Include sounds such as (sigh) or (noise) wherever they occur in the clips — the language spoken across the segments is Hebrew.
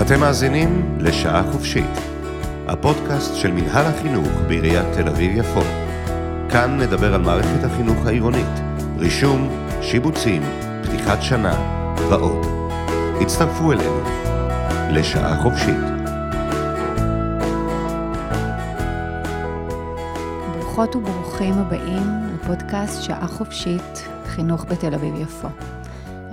אתם מאזינים לשעה חופשית, הפודקאסט של מנהל החינוך בעיריית תל אביב-יפו. כאן נדבר על מערכת החינוך העירונית, רישום, שיבוצים, פתיחת שנה ועוד. הצטרפו אלינו לשעה חופשית. ברוכות וברוכים הבאים לפודקאסט שעה חופשית, חינוך בתל אביב-יפו.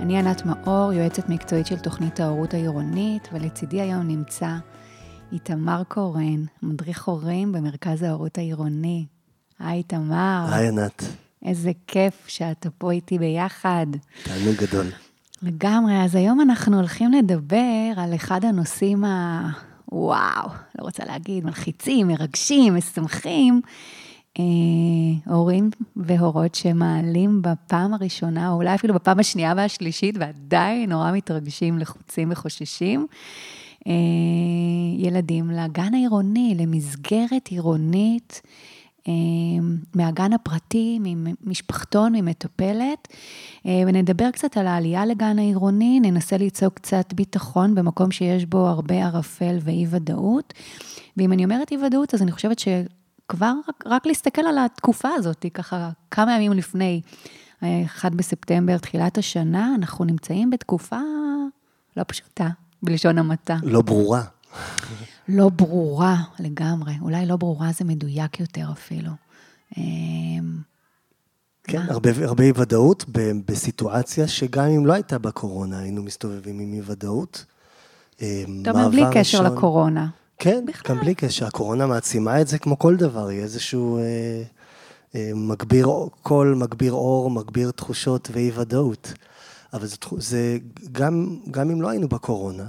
אני ענת מאור, יועצת מקצועית של תוכנית ההורות העירונית, ולצידי היום נמצא איתמר קורן, מדריך הורים במרכז ההורות העירוני. היי, איתמר. היי, ענת. איזה כיף שאתה פה איתי ביחד. תענוג גדול. לגמרי, אז היום אנחנו הולכים לדבר על אחד הנושאים ה... וואו, לא רוצה להגיד, מלחיצים, מרגשים, משמחים. אה, הורים והורות שמעלים בפעם הראשונה, או אולי אפילו בפעם השנייה והשלישית, ועדיין נורא מתרגשים, לחוצים וחוששים. אה, ילדים לגן העירוני, למסגרת עירונית. אה, מהגן הפרטי, ממשפחתון, ממטפלת, ונדבר קצת על העלייה לגן העירוני, ננסה ליצור קצת ביטחון במקום שיש בו הרבה ערפל ואי-ודאות. ואם אני אומרת אי-ודאות, אז אני חושבת כבר רק, רק להסתכל על התקופה הזאת, ככה כמה ימים לפני, 1 בספטמבר, תחילת השנה, אנחנו נמצאים בתקופה לא פשוטה, בלשון המעטה. לא ברורה. לא ברורה לגמרי, אולי לא ברורה זה מדויק יותר אפילו. אמ, כן, הרבה, הרבה אי ודאות בסיטואציה שגם אם לא הייתה בקורונה, היינו מסתובבים עם אי ודאות. אמ, אתה אומר, בלי קשר ראשון... לקורונה. כן, בכלל. גם בלי קשר, הקורונה מעצימה את זה כמו כל דבר, היא איזשהו אה, אה, מגביר קול, מגביר אור, מגביר תחושות ואי ודאות. אבל זה, זה גם, גם אם לא היינו בקורונה,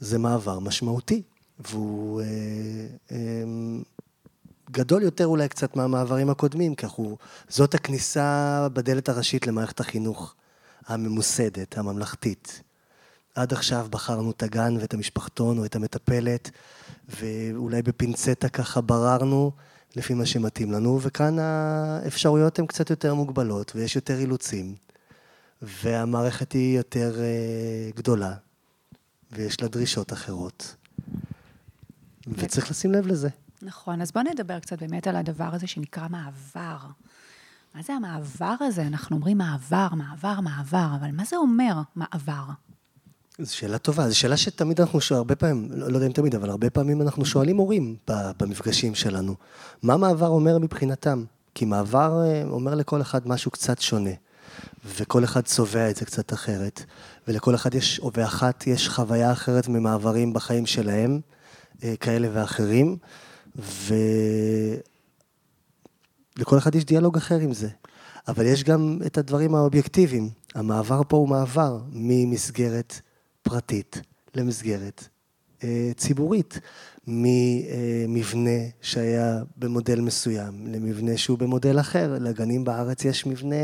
זה מעבר משמעותי, והוא אה, אה, גדול יותר אולי קצת מהמעברים הקודמים, כי אנחנו, זאת הכניסה בדלת הראשית למערכת החינוך הממוסדת, הממלכתית. עד עכשיו בחרנו את הגן ואת המשפחתון או את המטפלת, ואולי בפינצטה ככה בררנו לפי מה שמתאים לנו, וכאן האפשרויות הן קצת יותר מוגבלות ויש יותר אילוצים, והמערכת היא יותר uh, גדולה, ויש לה דרישות אחרות, וצריך לשים לב לזה. נכון, אז בואו נדבר קצת באמת על הדבר הזה שנקרא מעבר. מה זה המעבר הזה? אנחנו אומרים מעבר, מעבר, מעבר, אבל מה זה אומר מעבר? זו שאלה טובה, זו שאלה שתמיד אנחנו שואלים, הרבה פעמים, לא, לא יודע אם תמיד, אבל הרבה פעמים אנחנו שואלים הורים במפגשים שלנו, מה מעבר אומר מבחינתם? כי מעבר אה, אומר לכל אחד משהו קצת שונה, וכל אחד צובע את זה קצת אחרת, ולכל אחד יש, או ואחת יש חוויה אחרת ממעברים בחיים שלהם, אה, כאלה ואחרים, ולכל אחד יש דיאלוג אחר עם זה. אבל יש גם את הדברים האובייקטיביים. המעבר פה הוא מעבר ממסגרת פרטית למסגרת אה, ציבורית, ממבנה שהיה במודל מסוים למבנה שהוא במודל אחר. לגנים בארץ יש מבנה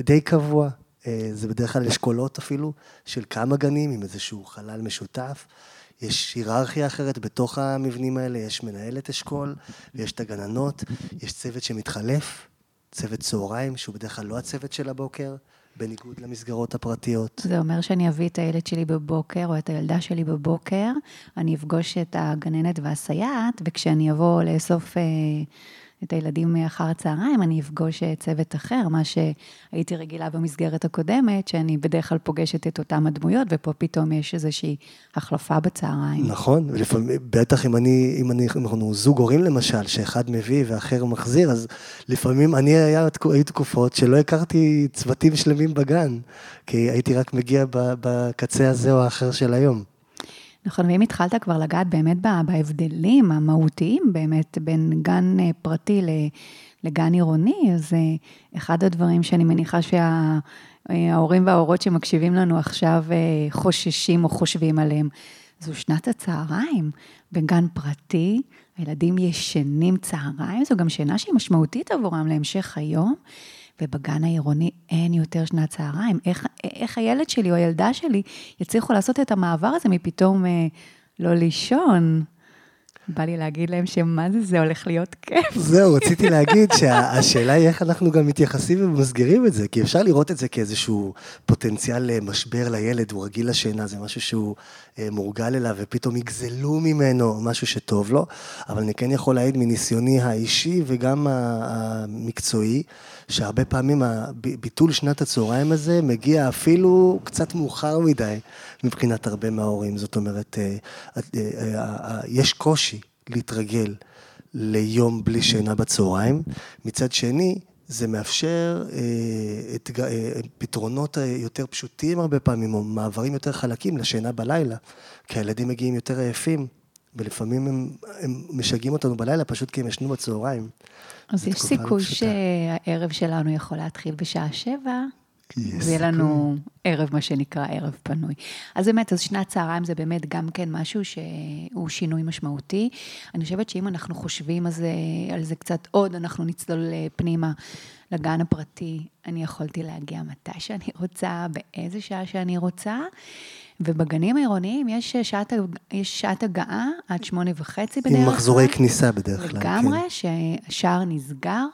די קבוע. אה, זה בדרך כלל אשכולות אפילו, של כמה גנים עם איזשהו חלל משותף. יש היררכיה אחרת בתוך המבנים האלה, יש מנהלת אשכול, ויש את הגננות, יש צוות שמתחלף, צוות צהריים, שהוא בדרך כלל לא הצוות של הבוקר, בניגוד למסגרות הפרטיות. זה אומר שאני אביא את הילד שלי בבוקר, או את הילדה שלי בבוקר, אני אפגוש את הגננת והסייעת, וכשאני אבוא לאסוף אה, את הילדים מאחר הצהריים, אני אפגוש אה, צוות אחר, מה שהייתי רגילה במסגרת הקודמת, שאני בדרך כלל פוגשת את אותם הדמויות, ופה פתאום יש איזושהי החלפה בצהריים. נכון, ולפעמים, בטח אם אני, אם אני, אם אנחנו זוג הורים למשל, שאחד מביא ואחר מחזיר, אז לפעמים אני, היה, היו תקופות שלא הכרתי צוותים שלמים בגן, כי הייתי רק מגיע בקצה הזה או האחר של היום. נכון, ואם התחלת כבר לגעת באמת בהבדלים המהותיים באמת בין גן אה, פרטי לגן עירוני, אז אה, אחד הדברים שאני מניחה שההורים וההורות שמקשיבים לנו עכשיו אה, חוששים או חושבים עליהם, זו שנת הצהריים. בגן פרטי, הילדים ישנים צהריים, זו גם שינה שהיא משמעותית עבורם להמשך היום. ובגן העירוני אין יותר שנת צהריים. איך, איך הילד שלי או הילדה שלי יצליחו לעשות את המעבר הזה מפתאום אה, לא לישון? בא לי להגיד להם שמה זה, זה הולך להיות כיף. זהו, (laughs) רציתי להגיד שהשאלה היא איך אנחנו גם מתייחסים ומסגירים את זה, כי אפשר לראות את זה כאיזשהו פוטנציאל משבר לילד, הוא רגיל לשינה, זה משהו שהוא אה, מורגל אליו, ופתאום יגזלו ממנו משהו שטוב לו, אבל אני כן יכול להעיד מניסיוני האישי וגם המקצועי, שהרבה פעמים ביטול שנת הצהריים הזה מגיע אפילו קצת מאוחר מדי מבחינת הרבה מההורים. זאת אומרת, אה, אה, יש קושי להתרגל ליום בלי שינה בצהריים. מצד שני, זה מאפשר אה, את, אה, פתרונות יותר פשוטים הרבה פעמים, או מעברים יותר חלקים לשינה בלילה, כי הילדים מגיעים יותר עייפים, ולפעמים הם, הם משגעים אותנו בלילה פשוט כי הם ישנו בצהריים. אז יש סיכוי שהערב שלנו יכול להתחיל בשעה שבע, ויהיה לנו ערב, מה שנקרא, ערב פנוי. אז באמת, אז שנת צהריים זה באמת גם כן משהו שהוא שינוי משמעותי. אני חושבת שאם אנחנו חושבים על זה, על זה קצת עוד, אנחנו נצלול אה, פנימה לגן הפרטי. אני יכולתי להגיע מתי שאני רוצה, באיזה שעה שאני רוצה. ובגנים העירוניים יש שעת, יש שעת הגעה עד שמונה וחצי בדרך כלל. עם מחזורי כניסה בדרך כלל, לגמרי, כן. שהשער נסגר,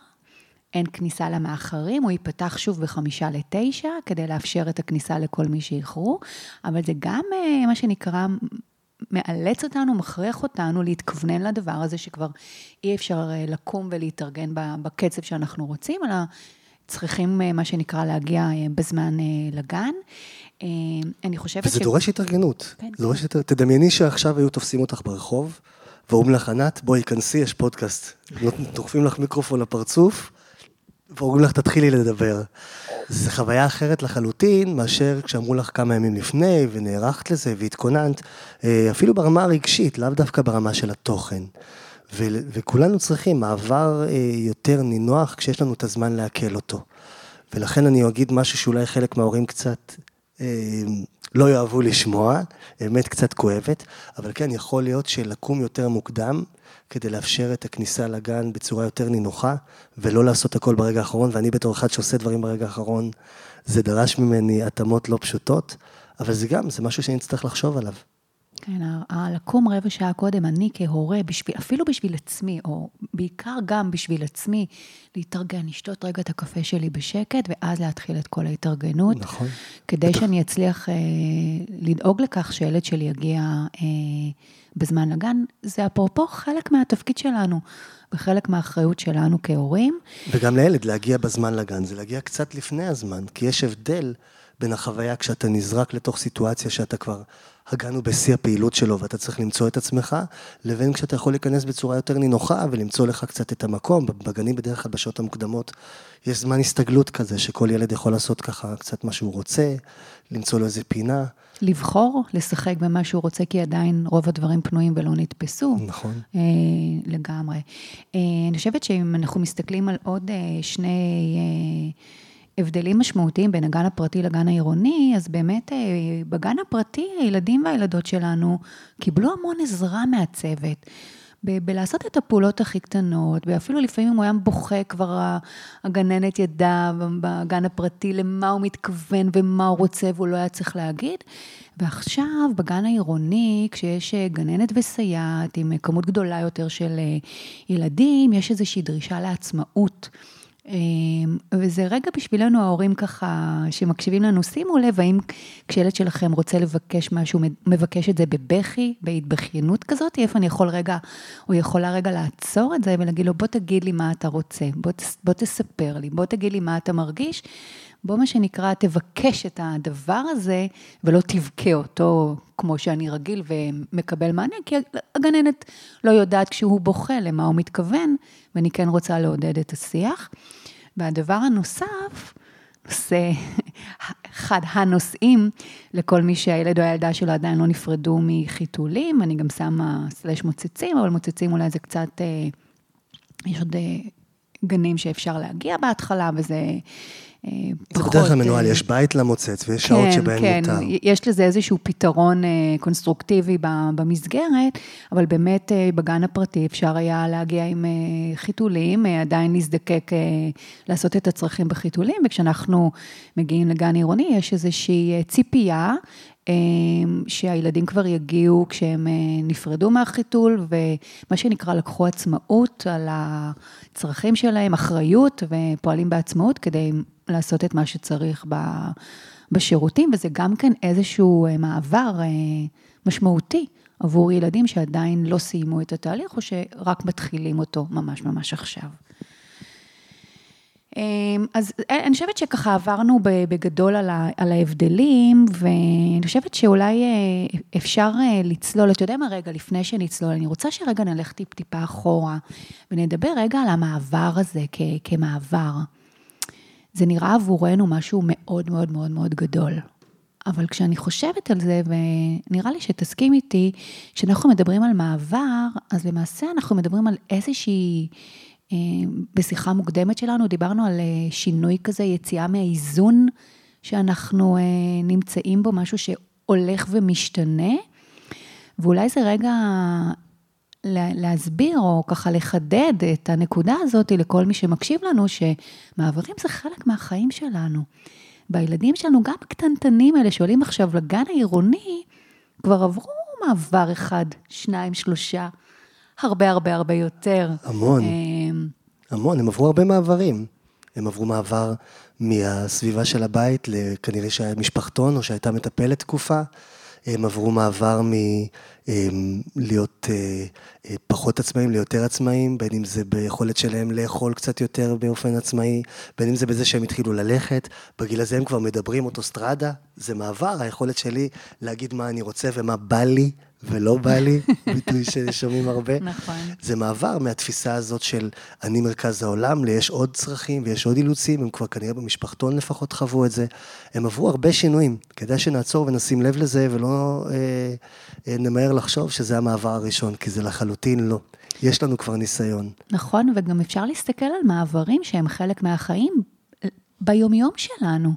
אין כניסה למאחרים, הוא ייפתח שוב בחמישה לתשע, כדי לאפשר את הכניסה לכל מי שאיחרו, אבל זה גם אה, מה שנקרא... מאלץ אותנו, מכריח אותנו להתכוונן לדבר הזה שכבר אי אפשר אה, לקום ולהתארגן בקצב שאנחנו רוצים, אלא צריכים, אה, מה שנקרא, להגיע בזמן לגן. אני חושבת וזה ש... וזה דורש התארגנות. כן. דורש הת... תדמייני שעכשיו היו תופסים אותך ברחוב, ואומרים לך, ענת, בואי, כנסי, יש פודקאסט. דוחפים לך מיקרופון לפרצוף, ואומרים לך, תתחילי לדבר. זו חוויה אחרת לחלוטין, מאשר כשאמרו לך כמה ימים לפני, ונערכת לזה, והתכוננת, אה, אפילו ברמה הרגשית, לאו דווקא ברמה של התוכן. ו- וכולנו צריכים מעבר אה, יותר נינוח כשיש לנו את הזמן לעכל אותו. ולכן אני אגיד משהו שאולי חלק מההורים קצת לא יאהבו לשמוע, אמת קצת כואבת, אבל כן, יכול להיות שלקום יותר מוקדם, כדי לאפשר את הכניסה לגן בצורה יותר נינוחה, ולא לעשות הכל ברגע האחרון, ואני בתור אחד שעושה דברים ברגע האחרון, זה דרש ממני התאמות לא פשוטות, אבל זה גם, זה משהו שאני אצטרך לחשוב עליו. כן, לקום רבע שעה קודם, אני כהורה, בשביל, אפילו בשביל עצמי, או בעיקר גם בשביל עצמי, להתארגן, לשתות רגע את הקפה שלי בשקט, ואז להתחיל את כל ההתארגנות. נכון. כדי בטח. שאני אצליח אה, לדאוג לכך שילד שלי יגיע אה, בזמן לגן, זה אפרופו חלק מהתפקיד שלנו, וחלק מהאחריות שלנו כהורים. וגם לילד, להגיע בזמן לגן, זה להגיע קצת לפני הזמן, כי יש הבדל בין החוויה כשאתה נזרק לתוך סיטואציה שאתה כבר... הגענו בשיא הפעילות שלו ואתה צריך למצוא את עצמך, לבין כשאתה יכול להיכנס בצורה יותר נינוחה ולמצוא לך קצת את המקום. בגנים בדרך כלל בשעות המוקדמות יש זמן הסתגלות כזה, שכל ילד יכול לעשות ככה קצת מה שהוא רוצה, למצוא לו איזה פינה. לבחור, לשחק במה שהוא רוצה, כי עדיין רוב הדברים פנויים ולא נתפסו. נכון. אה, לגמרי. אה, אני חושבת שאם אנחנו מסתכלים על עוד אה, שני... אה, הבדלים משמעותיים בין הגן הפרטי לגן העירוני, אז באמת אה, בגן הפרטי הילדים והילדות שלנו קיבלו המון עזרה מהצוות. ב- בלעשות את הפעולות הכי קטנות, ואפילו לפעמים הוא היה בוכה, כבר הגננת ידעה בגן הפרטי למה הוא מתכוון ומה הוא רוצה, והוא לא היה צריך להגיד. ועכשיו, בגן העירוני, כשיש אה, גננת וסייעת עם כמות גדולה יותר של אה, ילדים, יש איזושהי דרישה לעצמאות. אמ, וזה רגע בשבילנו ההורים ככה, שמקשיבים לנו, שימו לב, האם כשילד שלכם רוצה לבקש משהו, מבקש את זה בבכי, בהתבכיינות כזאת, איפה אני יכול רגע, או יכולה רגע לעצור את זה ולהגיד לו, בוא תגיד לי מה אתה רוצה, בוא, בוא תספר לי, בוא תגיד לי מה אתה מרגיש, בוא מה שנקרא, תבקש את הדבר הזה, ולא תבכה אותו כמו שאני רגיל ומקבל מענה, כי הגננת לא יודעת כשהוא בוכה למה הוא מתכוון, ואני כן רוצה לעודד את השיח. והדבר הנוסף, נושא, אחד הנושאים לכל מי שהילד או הילדה שלו עדיין לא נפרדו מחיתולים, אני גם שמה סלש מוצצים, אבל מוצצים אולי זה קצת, אה, יש עוד אה, גנים שאפשר להגיע בהתחלה, וזה זה בדרך כלל מנוהל, אה, יש בית למוצץ ויש שעות כן, שבהן כן, מותר. כן, יש לזה איזשהו פתרון אה, קונסטרוקטיבי במסגרת, אבל באמת אה, בגן הפרטי אפשר היה להגיע עם חיתולים, עדיין להזדקק לעשות את הצרכים בחיתולים, וכשאנחנו מגיעים לגן עירוני, יש איזושהי ציפייה שהילדים כבר יגיעו כשהם נפרדו מהחיתול, ומה שנקרא, לקחו עצמאות על הצרכים שלהם, אחריות, ופועלים בעצמאות כדי לעשות את מה שצריך בשירותים, וזה גם כן איזשהו מעבר משמעותי עבור ילדים שעדיין לא סיימו את התהליך, או שרק מתחילים אותו ממש ממש עכשיו. אמ, אז אני חושבת שככה עברנו בגדול על ההבדלים, ואני חושבת שאולי אה, אפשר אה, לצלול, אתה יודע מה רגע, לפני שנצלול, אני רוצה שרגע נלך טיפ-טיפה אחורה, ונדבר רגע על המעבר הזה כמעבר. זה נראה עבורנו משהו מאוד מאוד מאוד מאוד גדול. אבל כשאני חושבת על זה, ונראה לי שתסכים איתי, כשאנחנו מדברים על מעבר, אז למעשה אנחנו מדברים על איזושהי, אה, בשיחה מוקדמת שלנו, דיברנו על אה, שינוי כזה, יציאה מהאיזון שאנחנו אה, נמצאים בו, משהו שהולך ומשתנה, ואולי זה רגע להסביר או ככה לחדד את הנקודה הזאת לכל מי שמקשיב לנו, שמעברים זה חלק מהחיים שלנו. והילדים שלנו, גם הקטנטנים האלה שעולים עכשיו לגן העירוני, כבר עברו מעבר אחד, שניים, שלושה, הרבה הרבה הרבה יותר. המון, אמ, המון, הם עברו הרבה מעברים. הם עברו מעבר מהסביבה של הבית לכנראה שהיה משפחתון או שהייתה מטפלת תקופה. הם עברו מעבר מלהיות אה, אה, פחות עצמאים ליותר עצמאים, בין אם זה ביכולת שלהם לאכול קצת יותר באופן עצמאי, בין אם זה בזה שהם התחילו ללכת. בגיל הזה הם כבר מדברים אוטוסטרדה, זה מעבר, היכולת שלי להגיד מה אני רוצה ומה בא לי ולא בא לי, ביטוי ששומעים הרבה. (laughs) נכון. זה מעבר מהתפיסה הזאת של אני מרכז העולם, ליש עוד צרכים ויש עוד אילוצים, הם כבר כנראה במשפחתון לפחות חוו את זה. הם עברו הרבה שינויים, כדאי שנעצור ונשים לב לזה ולא אה, אה, נמהר לחשוב שזה המעבר הראשון, כי זה לחלוטין לא. יש לנו כבר ניסיון. נכון, וגם אפשר להסתכל על מעברים שהם חלק מהחיים ביומיום שלנו.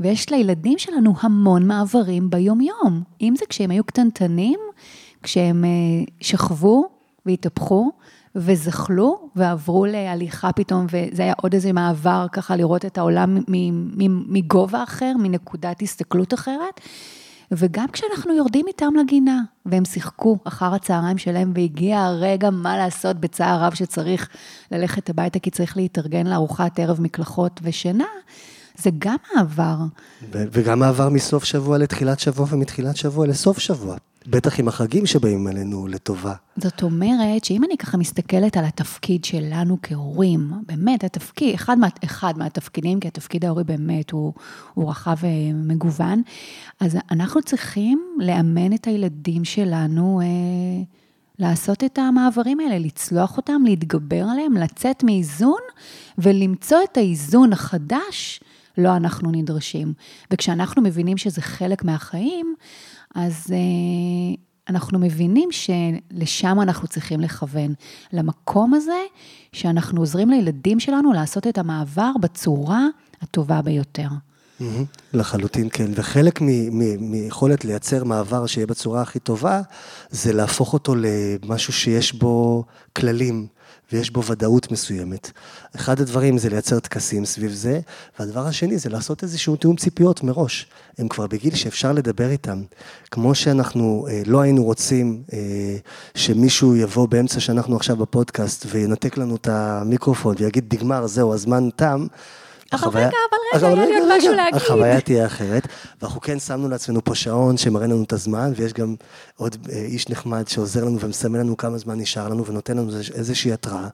ויש לילדים שלנו המון מעברים ביומיום. אם זה כשהם היו קטנטנים, כשהם אה, שכבו והתהפכו וזחלו ועברו להליכה פתאום, וזה היה עוד איזה מעבר ככה לראות את העולם מגובה אחר, מנקודת הסתכלות אחרת. וגם כשאנחנו יורדים איתם לגינה, והם שיחקו אחר הצהריים שלהם, והגיע הרגע מה לעשות בצער רב שצריך ללכת הביתה, כי צריך להתארגן לארוחת ערב, מקלחות ושינה, זה גם מעבר. וגם מעבר מסוף שבוע לתחילת שבוע ומתחילת שבוע לסוף שבוע. בטח עם החגים שבאים עלינו לטובה. זאת אומרת שאם אני ככה מסתכלת על התפקיד שלנו כהורים, באמת התפקיד, אחד, מה, אחד מהתפקידים, כי התפקיד ההורי באמת הוא, הוא רחב ומגוון, אז אנחנו צריכים לאמן את הילדים שלנו אה, לעשות את המעברים האלה, לצלוח אותם, להתגבר עליהם, לצאת מאיזון ולמצוא את האיזון החדש לא אנחנו נדרשים. וכשאנחנו מבינים שזה חלק מהחיים, אז uh, אנחנו מבינים שלשם אנחנו צריכים לכוון. למקום הזה שאנחנו עוזרים לילדים שלנו לעשות את המעבר בצורה הטובה ביותר. לחלוטין כן, וחלק מיכולת לייצר מעבר שיהיה בצורה הכי טובה, זה להפוך אותו למשהו שיש בו כללים. ויש בו ודאות מסוימת. אחד הדברים זה לייצר טקסים סביב זה, והדבר השני זה לעשות איזשהו תיאום ציפיות מראש. הם כבר בגיל שאפשר לדבר איתם. כמו שאנחנו אה, לא היינו רוצים אה, שמישהו יבוא באמצע שאנחנו עכשיו בפודקאסט וינתק לנו את המיקרופון ויגיד, נגמר, זהו, הזמן תם. אבל רגע, אבל רגע, היה לי עוד משהו להגיד. החוויה תהיה אחרת, ואנחנו כן שמנו לעצמנו פה שעון שמראה לנו את הזמן, ויש גם עוד אה, איש נחמד שעוזר לנו ומסמן לנו כמה זמן נשאר לנו ונותן לנו איזושהי התראה.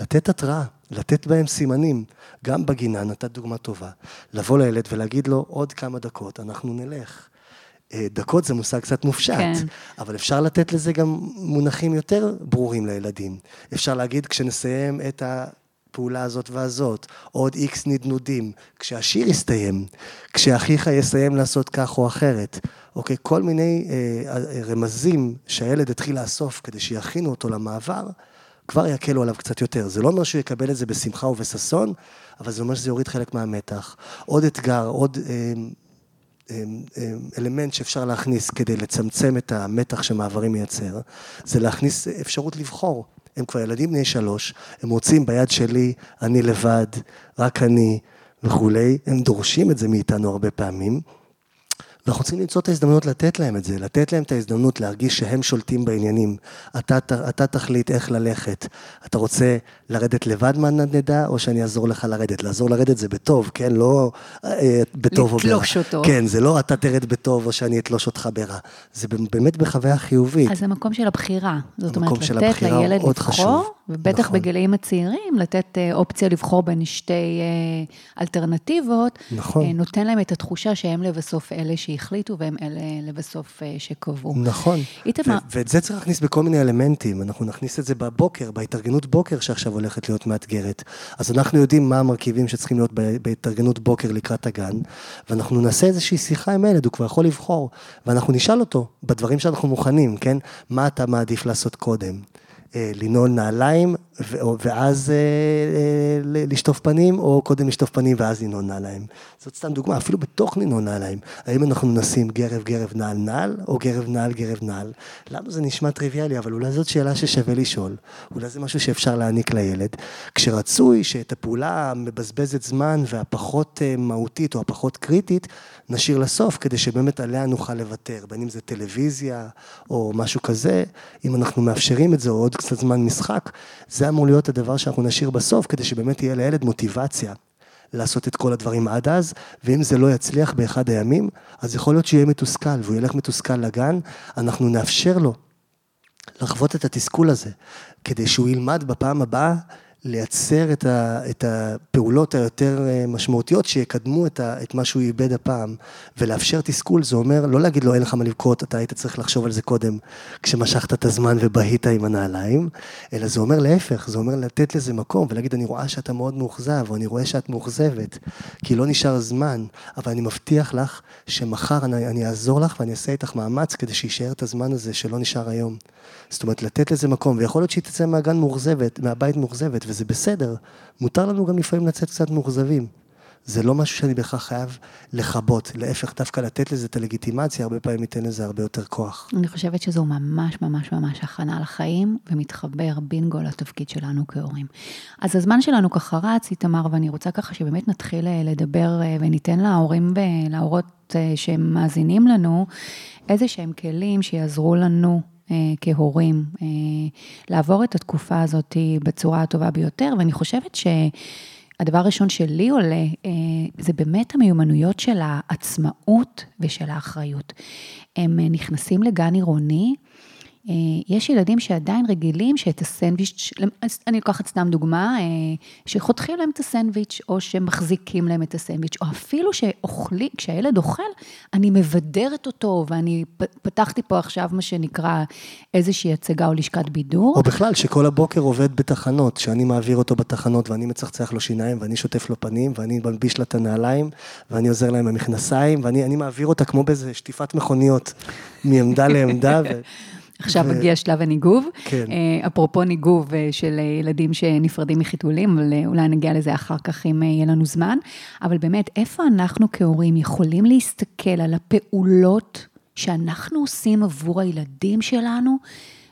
לתת התראה, לתת בהם סימנים, גם בגינה, נתת דוגמה טובה. לבוא לילד ולהגיד לו, עוד כמה דקות, אנחנו נלך. אה, דקות זה מושג קצת מופשט, כן. אבל אפשר לתת לזה גם מונחים יותר ברורים לילדים. אפשר להגיד, כשנסיים את ה... הפעולה הזאת והזאת, עוד איקס נדנודים, כשהשיר יסתיים, כשאחיך יסיים לעשות כך או אחרת, אוקיי, כל מיני אה, רמזים שהילד התחיל לאסוף כדי שיכינו אותו למעבר, כבר יקלו עליו קצת יותר. זה לא אומר שהוא יקבל את זה בשמחה ובששון, אבל זה אומר שזה יוריד חלק מהמתח. עוד אתגר, עוד... אה, אה, אה, אלמנט שאפשר להכניס כדי לצמצם את המתח שמעברים מייצר, זה להכניס אפשרות לבחור. הם כבר ילדים בני שלוש, הם רוצים ביד שלי, אני לבד, רק אני וכולי, הם דורשים את זה מאיתנו הרבה פעמים. ואנחנו צריכים למצוא את ההזדמנות לתת להם את זה, לתת להם את ההזדמנות להרגיש שהם שולטים בעניינים. אתה, אתה תחליט איך ללכת. אתה רוצה לרדת לבד מהנדנדה, או שאני אעזור לך לרדת? לעזור לרדת זה בטוב, כן? לא אה, בטוב או ברע. לתלוש אותו. כן, זה לא אתה תרד בטוב, או שאני אתלוש אותך ברע. זה באמת בחוויה חיובית. אז זה מקום של הבחירה. זאת אומרת, לתת לילד לבחור, חשוב. ובטח נכון. בגילאים הצעירים, לתת אה, אופציה לבחור בין שתי אה, אלטרנטיבות, נכון. אה, נותן להם את התחושה שהם לבסוף אלה שהחליטו, והם אלה לבסוף שקבעו. נכון, איתמר... ואת זה צריך להכניס בכל מיני אלמנטים, אנחנו נכניס את זה בבוקר, בהתארגנות בוקר שעכשיו הולכת להיות מאתגרת. אז אנחנו יודעים מה המרכיבים שצריכים להיות בהתארגנות בוקר לקראת הגן, ואנחנו נעשה איזושהי שיחה עם הילד, הוא כבר יכול לבחור, ואנחנו נשאל אותו, בדברים שאנחנו מוכנים, כן? מה אתה מעדיף לעשות קודם? אה, לנעול נעליים ואז אה, אה, לשטוף פנים, או קודם לשטוף פנים ואז לנעול נעליים. זאת סתם דוגמה, אפילו בתוך לנעול נעליים. האם אנחנו נשים גרב גרב נעל נעל, או גרב נעל גרב נעל? לנו זה נשמע טריוויאלי, אבל אולי זאת שאלה ששווה לשאול. אולי זה משהו שאפשר להעניק לילד. כשרצוי שאת הפעולה המבזבזת זמן והפחות מהותית או הפחות קריטית, נשאיר לסוף, כדי שבאמת עליה נוכל לוותר, בין אם זה טלוויזיה או משהו כזה, אם אנחנו מאפשרים את זה, או עוד קצת זמן משחק, זה אמור להיות הדבר שאנחנו נשאיר בסוף, כדי שבאמת תהיה לילד מוטיבציה. לעשות את כל הדברים עד אז, ואם זה לא יצליח באחד הימים, אז יכול להיות שיהיה מתוסכל, והוא ילך מתוסכל לגן, אנחנו נאפשר לו לחוות את התסכול הזה, כדי שהוא ילמד בפעם הבאה לייצר את, ה, את הפעולות היותר אה, משמעותיות שיקדמו את, ה, את מה שהוא איבד הפעם. ולאפשר תסכול זה אומר לא להגיד לו אין לך מה לבכות אתה היית צריך לחשוב על זה קודם כשמשכת את הזמן ובהית עם הנעליים. אלא זה אומר להפך זה אומר לתת לזה מקום ולהגיד אני רואה שאתה מאוד מאוכזב או אני רואה שאת מאוכזבת כי לא נשאר זמן. אבל אני מבטיח לך שמחר אני, אני אעזור לך ואני אעשה איתך מאמץ כדי שיישאר את הזמן הזה שלא נשאר היום. זאת אומרת לתת לזה מקום ויכול להיות שהיא תצא מהגן מאוכזבת מהבית מאוכזבת וזה בסדר. מותר לנו גם לפעמים לצאת קצת מאוכזבים. זה לא משהו שאני בהכרח חייב לכבות, להפך, דווקא לתת לזה את הלגיטימציה, הרבה פעמים ייתן לזה הרבה יותר כוח. אני חושבת שזו ממש ממש ממש הכנה לחיים, ומתחבר בינגו לתפקיד שלנו כהורים. אז הזמן שלנו ככה רץ, איתמר, ואני רוצה ככה שבאמת נתחיל אה, לדבר אה, וניתן להורים ולהורות אה, שהם מאזינים לנו, איזה שהם כלים שיעזרו לנו כהורים, אה, לעבור את התקופה הזאת בצורה הטובה ביותר, ואני חושבת שהדבר הראשון שלי עולה, אה, זה באמת המיומנויות של העצמאות ושל האחריות. הם נכנסים לגן עירוני, אה, יש ילדים שעדיין רגילים שאת הסנדוויץ', אני לוקחת סתם דוגמה, אה, שחותכים להם את הסנדוויץ', או שמחזיקים להם את הסנדוויץ', או אפילו שאוכלים, כשהילד אוכל, אני מבדרת אותו, ואני פתחתי פה עכשיו מה שנקרא איזושהי הצגה או לשכת בידור. או בכלל, שכל הבוקר עובד בתחנות, שאני מעביר אותו בתחנות, ואני מצחצח לו שיניים, ואני שוטף לו פנים, ואני מלביש לה את הנעליים, ואני עוזר להם במכנסיים, ואני מעביר אותה כמו באיזה שטיפת מכוניות, מעמדה לעמדה. ו... עכשיו ו... מגיע שלב הניגוב. כן. אה, אפרופו ניגוב אה, של ילדים שנפרדים מחיתולים, אבל אה, אולי נגיע לזה אחר כך אם יהיה לנו זמן. אבל באמת, איפה אנחנו כהורים יכולים להסתכל על הפעולות שאנחנו עושים עבור הילדים שלנו,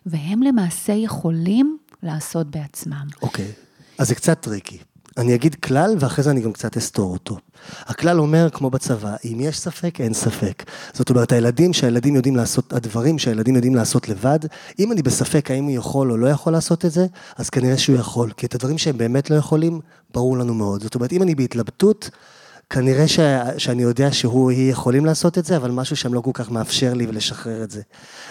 והם למעשה יכולים לעשות בעצמם. אוקיי, אז זה קצת טריקי. אני אגיד כלל, ואחרי זה אני גם קצת אסתור אותו. הכלל אומר, כמו בצבא, אם יש ספק, אין ספק. זאת אומרת, הילדים שהילדים יודעים לעשות, הדברים שהילדים יודעים לעשות לבד, אם אני בספק האם הוא יכול או לא יכול לעשות את זה, אז כנראה שהוא יכול. כי את הדברים שהם באמת לא יכולים, ברור לנו מאוד. זאת אומרת, אם אני בהתלבטות, כנראה ש, שאני יודע שהוא, היא יכולים לעשות את זה, אבל משהו שם לא כל כך מאפשר לי ולשחרר את זה.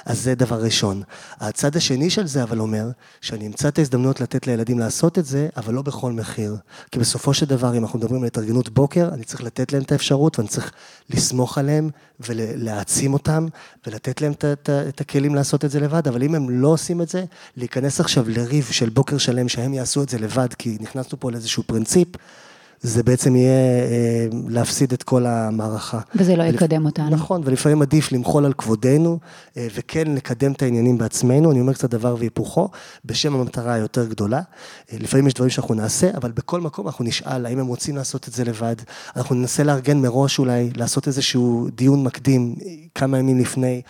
אז זה דבר ראשון. הצד השני של זה אבל אומר, שאני אמצא את ההזדמנות לתת לילדים לעשות את זה, אבל לא בכל מחיר. כי בסופו של דבר, אם אנחנו מדברים על התארגנות בוקר, אני צריך לתת להם את האפשרות, ואני צריך לסמוך עליהם ולהעצים אותם, ולתת להם את, את, את הכלים לעשות את זה לבד, אבל אם הם לא עושים את זה, להיכנס עכשיו לריב של בוקר שלם שהם יעשו את זה לבד, כי נכנסנו פה לאיזשהו פרינציפ, זה בעצם יהיה אה, להפסיד את כל המערכה. וזה לא יקדם אותנו. נכון, ולפעמים עדיף למחול על כבודנו, אה, וכן לקדם את העניינים בעצמנו, אני אומר קצת דבר והיפוכו, בשם המטרה היותר גדולה. אה, לפעמים יש דברים שאנחנו נעשה, אבל בכל מקום אנחנו נשאל האם הם רוצים לעשות את זה לבד. אנחנו ננסה לארגן מראש אולי, לעשות איזשהו דיון מקדים כמה ימים לפני.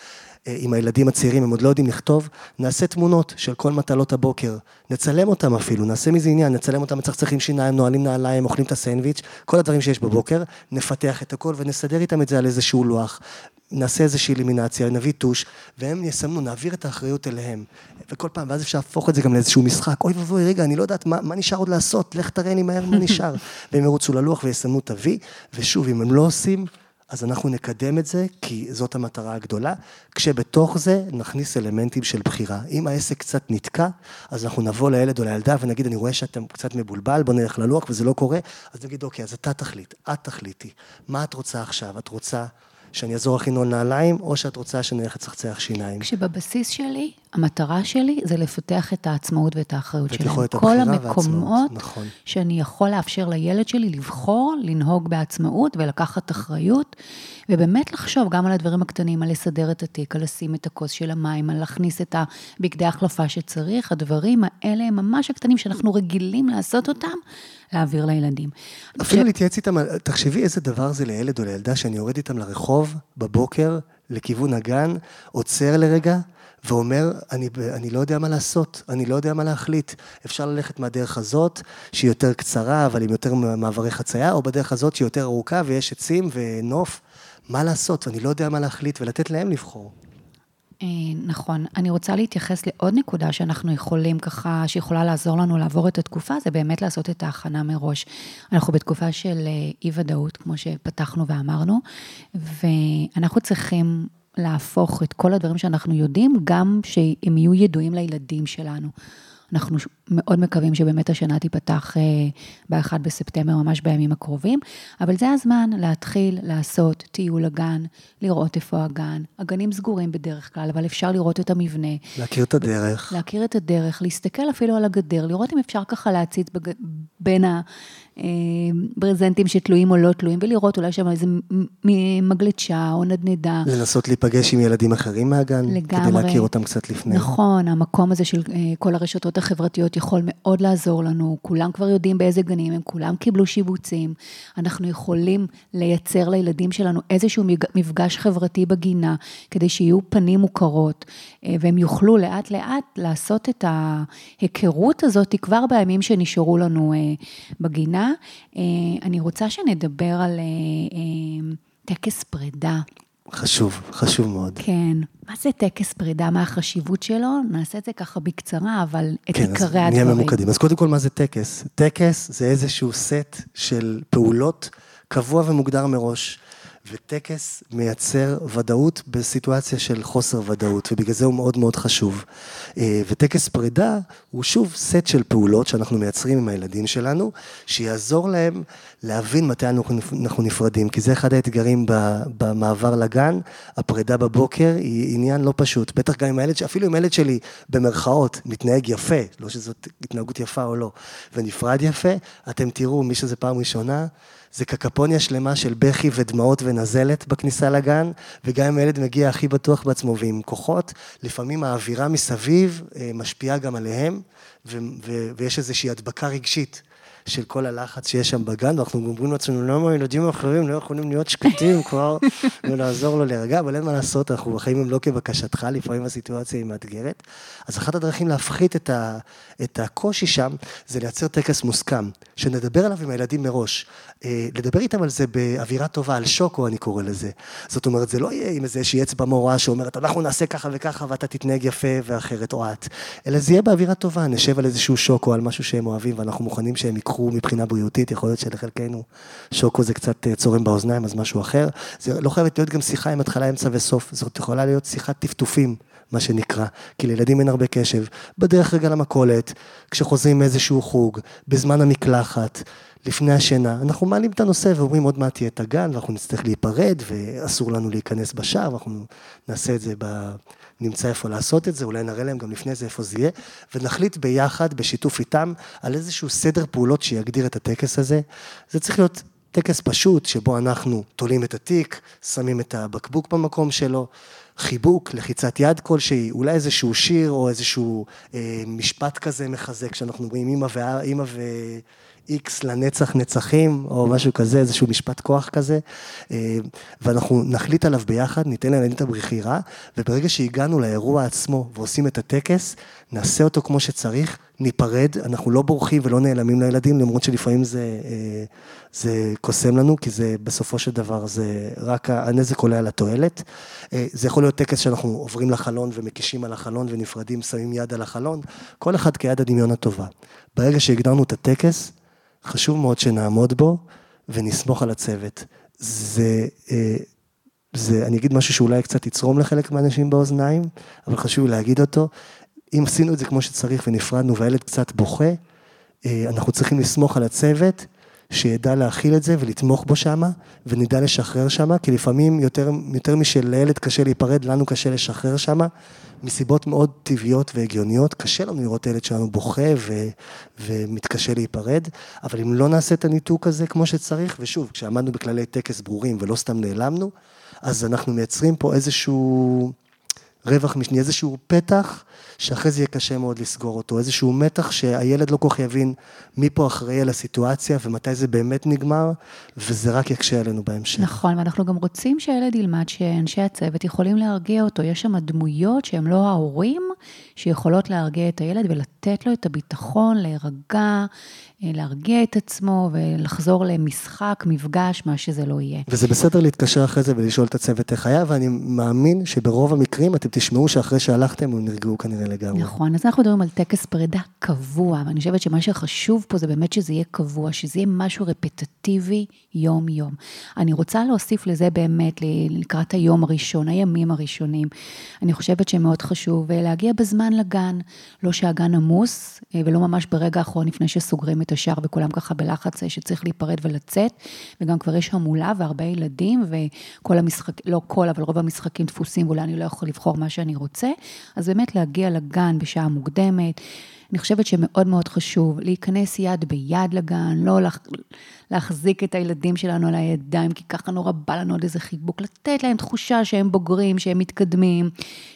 עם הילדים הצעירים, הם עוד לא יודעים לכתוב, נעשה תמונות של כל מטלות הבוקר, נצלם אותם אפילו, נעשה מזה עניין, נצלם אותם מצחצחים שיניים, נועלים נעליים, אוכלים את הסנדוויץ', כל הדברים שיש בבוקר, נפתח את הכל ונסדר איתם את זה על איזשהו לוח. נעשה איזושהי אלימינציה, נביא טוש, והם יסמנו, נעביר את האחריות אליהם. וכל פעם, ואז אפשר להפוך את זה גם לאיזשהו משחק. אוי ואבוי, רגע, אני לא יודעת מה, מה נשאר עוד לעשות, לך תראה לי מהר מה נשאר. (laughs) והם ירוצו ללוח ויסמנו את ושוב, אם הם לא עושים, אז אנחנו נקדם את זה, כי זאת המטרה הגדולה, כשבתוך זה נכניס אלמנטים של בחירה. אם העסק קצת נתקע, אז אנחנו נבוא לילד או לילדה ונגיד, אני רואה שאתם קצת מבולבל, בוא נלך ללוח וזה לא קורה, אז נגיד, אוקיי, אז אתה תחליט, את תחליטי. מה את רוצה עכשיו? את רוצה שאני אעזור לך לנעול נעליים, או שאת רוצה שאני אלך לצחצח שיניים? כשבבסיס שלי, המטרה שלי זה לפתח את העצמאות ואת האחריות שלהם. יכולת כל הבחירה המקומות והעצמאות, נכון. שאני יכול לאפשר לילד שלי לבחור, לנהוג בעצמאות ולקחת אחריות, ובאמת לחשוב גם על הדברים הקטנים, על לסדר את התיק, על לשים את הכוס של המים, על להכניס את הבגדי החלפה שצריך, הדברים האלה הם ממש הקטנים שאנחנו רגילים לעשות אותם, להעביר לילדים. אפילו להתייעץ איתם, תחשבי איזה דבר זה לילד או לילדה שאני יורד איתם לרחוב בבוקר, לכיוון הגן, עוצר לרגע, ואומר, אני, אני לא יודע מה לעשות, אני לא יודע מה להחליט. אפשר ללכת מהדרך הזאת, שהיא יותר קצרה, אבל עם יותר מעברי חצייה, או בדרך הזאת שהיא יותר ארוכה ויש עצים ונוף. מה לעשות? אני לא יודע מה להחליט, ולתת להם לבחור. אה, נכון. אני רוצה להתייחס לעוד נקודה שאנחנו יכולים ככה, שיכולה לעזור לנו לעבור את התקופה, זה באמת לעשות את ההכנה מראש. אנחנו בתקופה של אה, אי-ודאות, כמו שפתחנו ואמרנו, ואנחנו צריכים להפוך את כל הדברים שאנחנו יודעים, גם שהם יהיו ידועים לילדים שלנו. אנחנו מאוד מקווים שבאמת השנה תיפתח ב-1 בספטמבר, ממש בימים הקרובים, אבל זה הזמן להתחיל לעשות טיול הגן, לראות איפה הגן. הגנים סגורים בדרך כלל, אבל אפשר לראות את המבנה, להכיר את הדרך. להכיר את הדרך, להסתכל אפילו על הגדר, לראות אם אפשר ככה להציץ בג... בין הברזנטים שתלויים או לא תלויים, ולראות אולי שם איזה מ- מ- מגלשה או נדנדה. לנסות להיפגש עם ילדים אחרים מהגן, לגמרי. כדי להכיר אותם קצת לפני. נכון, המקום הזה של אה, כל הרשתות החברתיות יכול מאוד לעזור לנו. כולם כבר יודעים באיזה גנים הם, כולם קיבלו שיבוצים. אנחנו יכולים לייצר לילדים שלנו איזשהו מפגש חברתי בגינה, כדי שיהיו פנים מוכרות, אה, והם יוכלו לאט לאט לעשות את ההיכרות הזאת כבר בימים שנשארו לנו אה, בגינה. אה, אני רוצה שנדבר על אה, אה, טקס פרידה. חשוב, חשוב מאוד. כן. מה זה טקס פרידה? מה החשיבות שלו? נעשה את זה ככה בקצרה, אבל את כן, אז עיקרי נהיה הדברים. ממוקדים. אז קודם כל, מה זה טקס? טקס זה איזשהו סט של פעולות קבוע ומוגדר מראש. וטקס מייצר ודאות בסיטואציה של חוסר ודאות, ובגלל זה הוא מאוד מאוד חשוב. אה, וטקס פרידה הוא שוב סט של פעולות שאנחנו מייצרים עם הילדים שלנו, שיעזור להם להבין מתי אנחנו נפ- אנחנו נפרדים, כי זה אחד האתגרים במעבר לגן, הפרידה בבוקר היא עניין לא פשוט, בטח גם עם הילד, אפילו אם הילד שלי במרכאות מתנהג יפה, לא שזאת התנהגות יפה או לא, ונפרד יפה, אתם תראו, מי שזה פעם ראשונה, זה קקפוניה שלמה של בכי ודמעות ונזלת בכניסה לגן, וגם אם הילד מגיע הכי בטוח בעצמו ועם כוחות, לפעמים האווירה מסביב אה, משפיעה גם עליהם, ו- ו- ויש איזושהי הדבקה רגשית. של כל הלחץ שיש שם בגן, ואנחנו אומרים לעצמנו, למה הילדים האחרים לא יכולים להיות שקטים כבר, (laughs) ולעזור לו להירגע, אבל אין מה לעשות, אנחנו החיים הם לא כבקשתך, לפעמים הסיטואציה היא מאתגרת. אז אחת הדרכים להפחית את, ה, את הקושי שם, זה לייצר טקס מוסכם, שנדבר עליו עם הילדים מראש. אה, לדבר איתם על זה באווירה טובה, על שוקו אני קורא לזה. זאת אומרת, זה לא יהיה עם איזושהי אצבע מורה שאומרת, אנחנו נעשה ככה וככה ואתה תתנהג יפה ואחרת או את, אלא זה יהיה באווירה טובה, נשב על איזשהו שוקו, על משהו שהם אוהבים ואנחנו מוכנים שהם ייקחו מבחינה בריאותית, יכול להיות שלחלקנו שוקו זה קצת אה, צורם באוזניים, אז משהו אחר. זה לא חייבת להיות גם שיחה עם התחלה, אמצע וסוף, זאת יכולה להיות שיחת טפטופים. מה שנקרא, כי לילדים אין הרבה קשב. בדרך רגע למכולת, כשחוזרים מאיזשהו חוג, בזמן המקלחת, לפני השינה, אנחנו מעלים את הנושא ואומרים עוד מעט תהיה את הגן ואנחנו נצטרך להיפרד ואסור לנו להיכנס בשער, ואנחנו נעשה את זה, ב... נמצא איפה לעשות את זה, אולי נראה להם גם לפני זה איפה זה יהיה, ונחליט ביחד, בשיתוף איתם, על איזשהו סדר פעולות שיגדיר את הטקס הזה. זה צריך להיות טקס פשוט, שבו אנחנו תולים את התיק, שמים את הבקבוק במקום שלו, חיבוק, לחיצת יד כלשהי, אולי איזשהו שיר או איזשהו אה, משפט כזה מחזק, שאנחנו אומרים אמא, ואמא, ו... איקס לנצח נצחים, או משהו כזה, איזשהו משפט כוח כזה, אה, ואנחנו נחליט עליו ביחד, ניתן לילדים את הבחירה, וברגע שהגענו לאירוע עצמו ועושים את הטקס, נעשה אותו כמו שצריך, ניפרד, אנחנו לא בורחים ולא נעלמים לילדים, למרות שלפעמים זה, אה, זה קוסם לנו, כי זה בסופו של דבר, זה רק הנזק עולה על התועלת. אה, זה יכול להיות טקס שאנחנו עוברים לחלון ומקישים על החלון ונפרדים, שמים יד על החלון, כל אחד כיד הדמיון הטובה. ברגע שהגדרנו את הטקס, חשוב מאוד שנעמוד בו ונסמוך על הצוות. זה, אה, זה, אני אגיד משהו שאולי קצת יצרום לחלק מהאנשים באוזניים, אבל חשוב להגיד אותו. אם עשינו את זה כמו שצריך ונפרדנו והילד קצת בוכה, אה, אנחנו צריכים לסמוך על הצוות, שידע להכיל את זה ולתמוך בו שמה, ונדע לשחרר שמה, כי לפעמים יותר, יותר משלילד קשה להיפרד, לנו קשה לשחרר שמה, מסיבות מאוד טבעיות והגיוניות. קשה לנו לראות ילד שלנו בוכה ו, ומתקשה להיפרד, אבל אם לא נעשה את הניתוק הזה כמו שצריך, ושוב, כשעמדנו בכללי טקס ברורים ולא סתם נעלמנו, אז אנחנו מייצרים פה איזשהו רווח משני, איזשהו פתח שאחרי זה יהיה קשה מאוד לסגור אותו, איזשהו מתח שהילד לא כל כך יבין מי פה אחראי על הסיטואציה ומתי זה באמת נגמר, וזה רק יקשה עלינו בהמשך. נכון, ואנחנו גם רוצים שהילד ילמד שאנשי הצוות יכולים להרגיע אותו. יש שם דמויות שהם לא ההורים, שיכולות להרגיע את הילד ולתת לו את הביטחון, להירגע, אה, להרגיע את עצמו ולחזור למשחק, מפגש, מה שזה לא יהיה. וזה בסדר להתקשר אחרי זה ולשאול את הצוות איך היה, ואני מאמין שברוב המקרים אתם תשמעו שאחרי שהלכתם הם נרגעו כנראה לגמרי. נכון, אז אנחנו מדברים על טקס פרידה קבוע, ואני חושבת שמה שחשוב פה זה באמת שזה יהיה קבוע, שזה יהיה משהו רפטטיבי יום-יום. אני רוצה להוסיף לזה באמת לקראת היום הראשון, הימים הראשונים. אני חושבת שמאוד חשוב אה, להגיע בזמן לגן, לא שהגן עמוס, אה, ולא ממש ברגע האחרון לפני שסוגרים את השער וכולם ככה בלחץ אה, שצריך להיפרד ולצאת, וגם כבר יש המולה והרבה ילדים, וכל המשחק, לא כל, אבל רוב המשחקים דפוסים, ואולי אני לא יכול לבחור מה שאני רוצה, אז באמת להגיע לגן בשעה מוקדמת. אני חושבת שמאוד מאוד חשוב להיכנס יד ביד לגן, לא להחזיק את הילדים שלנו על הידיים, כי ככה נורא בא לנו עוד איזה חיבוק, לתת להם תחושה שהם בוגרים, שהם מתקדמים,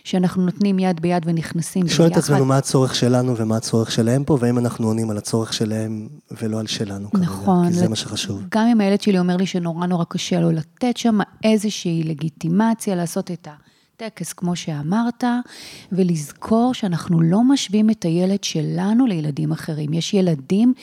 שאנחנו נותנים יד ביד ונכנסים ביחד. לשאול את עצמנו מה הצורך שלנו ומה הצורך שלהם פה, והאם אנחנו עונים על הצורך שלהם ולא על שלנו כרגע, נכון, כי זה לת... מה שחשוב. גם אם הילד שלי אומר לי שנורא נורא קשה לו לתת שם איזושהי לגיטימציה לעשות את ה... טקס, כמו שאמרת, ולזכור שאנחנו לא משווים את הילד שלנו לילדים אחרים. יש ילדים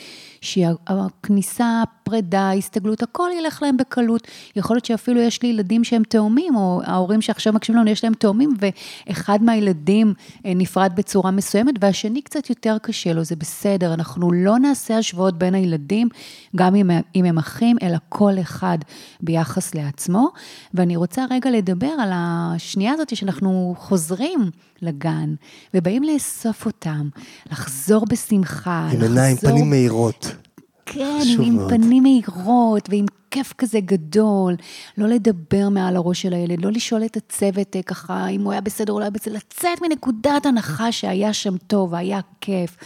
שהכניסה, הפרידה, ההסתגלות, הכל ילך להם בקלות. יכול להיות שאפילו יש לי ילדים שהם תאומים, או ההורים שעכשיו מקשיבים לנו, יש להם תאומים, ואחד מהילדים אה, נפרד בצורה מסוימת, והשני קצת יותר קשה לו, זה בסדר. אנחנו לא נעשה השוואות בין הילדים, גם אם, אם הם אחים, אלא כל אחד ביחס לעצמו. ואני רוצה רגע לדבר על השנייה הזאת שאנחנו חוזרים לגן, ובאים לאסוף אותם, לחזור בשמחה, עם לחזור... עם עיניים, פנים מהירות. כן, עם מאוד. פנים מהירות ועם כיף כזה גדול, לא לדבר מעל הראש של הילד, לא לשאול את הצוות אה, ככה, אם הוא היה בסדר או לא היה בסדר, לצאת מנקודת הנחה שהיה שם טוב, והיה כיף.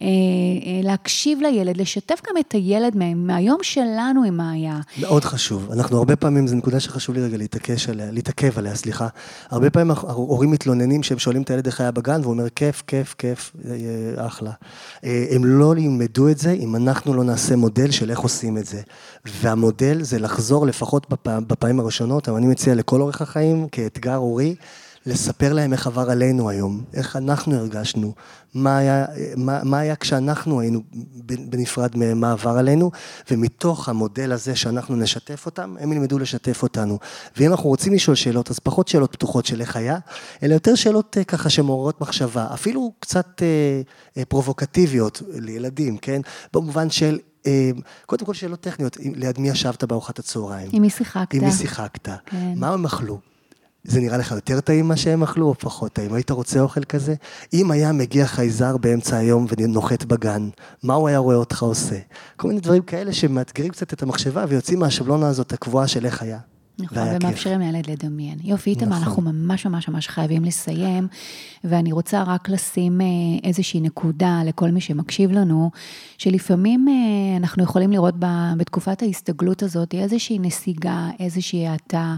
אה, אה, להקשיב לילד, לשתף גם את הילד מהיום שלנו עם מה היה. מאוד חשוב. אנחנו הרבה פעמים, זו נקודה שחשוב לי רגע להתעקש עליה, להתעכב עליה, סליחה. הרבה פעמים ההורים מתלוננים שהם שואלים את הילד איך היה בגן, והוא אומר, כיף, כיף, כיף, אחלה. הם לא ילמדו את זה אם אנחנו לא נעשה מודל של איך עושים את זה. והמודל זה לחזור לפחות בפעמים, בפעמים הראשונות, אבל אני מציע לכל אורך החיים, כאתגר הורי, לספר להם איך עבר עלינו היום, איך אנחנו הרגשנו, מה היה, מה, מה היה כשאנחנו היינו בנפרד מהם, מה עבר עלינו, ומתוך המודל הזה שאנחנו נשתף אותם, הם ילמדו לשתף אותנו. ואם אנחנו רוצים לשאול שאלות, אז פחות שאלות פתוחות של איך היה, אלא יותר שאלות אה, ככה שמעוררות מחשבה, אפילו קצת אה, אה, פרובוקטיביות לילדים, כן? במובן של קודם כל שאלות טכניות, ליד מי ישבת בארוחת הצהריים? עם מי שיחקת? עם מי שיחקת? כן. מה הם אכלו? זה נראה לך יותר טעים מה שהם אכלו או פחות טעים? היית רוצה אוכל כזה? אם היה מגיע חייזר באמצע היום ונוחת בגן, מה הוא היה רואה אותך עושה? כל מיני דברים כאלה שמאתגרים קצת את המחשבה ויוצאים מהשבלונה הזאת הקבועה של איך היה. נכון. ומאפשרים לילד לדמיין. יופי, איתמר, נכון. אנחנו ממש ממש ממש חייבים לסיים, ואני רוצה רק לשים אה, איזושהי נקודה לכל מי שמקשיב לנו, שלפעמים אה, אנחנו יכולים לראות בתקופת ההסתגלות הזאת איזושהי נסיגה, איזושהי האטה,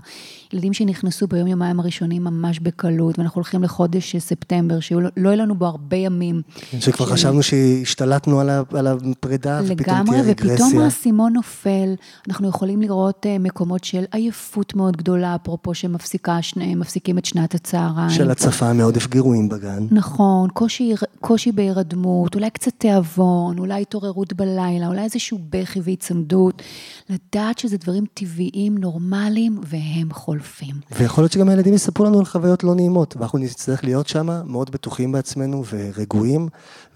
ילדים שנכנסו ביום יומיים הראשונים ממש בקלות, ואנחנו הולכים לחודש ספטמבר, שלא לא יהיה לנו בו הרבה ימים. שכבר של- חשבנו שהשתלטנו על על הפרידה, ופתאום לגמרי, תהיה ופתאום רגרסיה. האסימון נופל. אנחנו יכולים לראות אה, מקומות של עייפות מאוד גדולה, אפרופו שמפסיקה, שני- מפסיקים את שנת הצהריים. של הצפה מעודף גירויים בגן. נכון, קושי, קושי בהירדמות, אולי קצת תיאבון, אולי התעוררות בלילה, אולי איזשהו בכי והיצמדות. לדעת שזה דברים טבעיים, נורמליים, והם חולפים. ויכול להיות שגם הילדים יספרו לנו על חוויות לא נעימות, ואנחנו נצטרך להיות שם מאוד בטוחים בעצמנו ורגועים,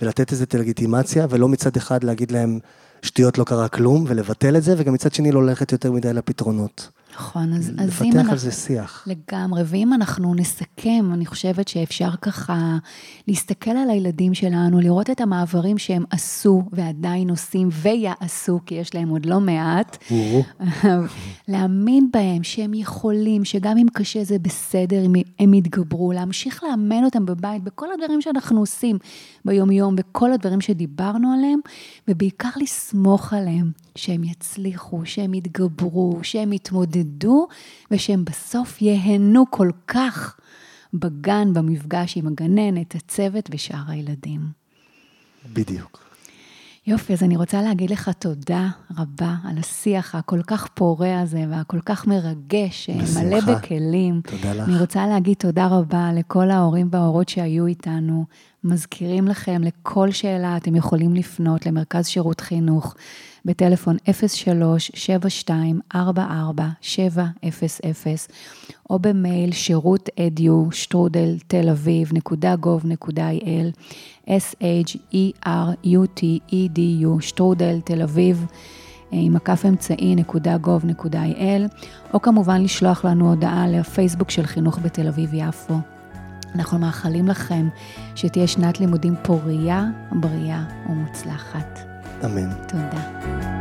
ולתת איזו לגיטימציה, ולא מצד אחד להגיד להם, שטויות לא קרה כלום, ולבטל את זה, וגם מצד שני לא ללכת יותר מדי לפתרונות. נכון, אז, אז אם לפתח אנחנו... על זה שיח. לגמרי, ואם אנחנו נסכם, אני חושבת שאפשר ככה להסתכל על הילדים שלנו, לראות את המעברים שהם עשו ועדיין עושים ויעשו, כי יש להם עוד לא מעט, (laughs) להאמין בהם שהם יכולים, שגם אם קשה זה בסדר, הם, הם יתגברו, להמשיך לאמן אותם בבית, בכל הדברים שאנחנו עושים ביום-יום, בכל הדברים שדיברנו עליהם, ובעיקר לסמוך עליהם, שהם יצליחו, שהם יתגברו, שהם יתמודדו, ושהם בסוף ייהנו כל כך בגן, במפגש עם הגננת, הצוות ושאר הילדים. בדיוק. יופי, אז אני רוצה להגיד לך תודה רבה על השיח הכל כך פורה הזה והכל כך מרגש, בשמחה. מלא בכלים. תודה לך. אני רוצה להגיד תודה רבה לכל ההורים וההורות שהיו איתנו. מזכירים לכם, לכל שאלה אתם יכולים לפנות למרכז שירות חינוך בטלפון 03-7244-700 או במייל שירות אדיו שטרודל תל אביב נקודה גוב נקודה איי-אל s-h-e-r-u-t-e-d-u שטרודל תל אביב אה, עם מקף אמצעי נקודה גוב נקודה איי-אל או כמובן לשלוח לנו הודעה לפייסבוק של חינוך בתל אביב-יפו. אנחנו מאחלים לכם שתהיה שנת לימודים פורייה, בריאה ומוצלחת. אמן. תודה.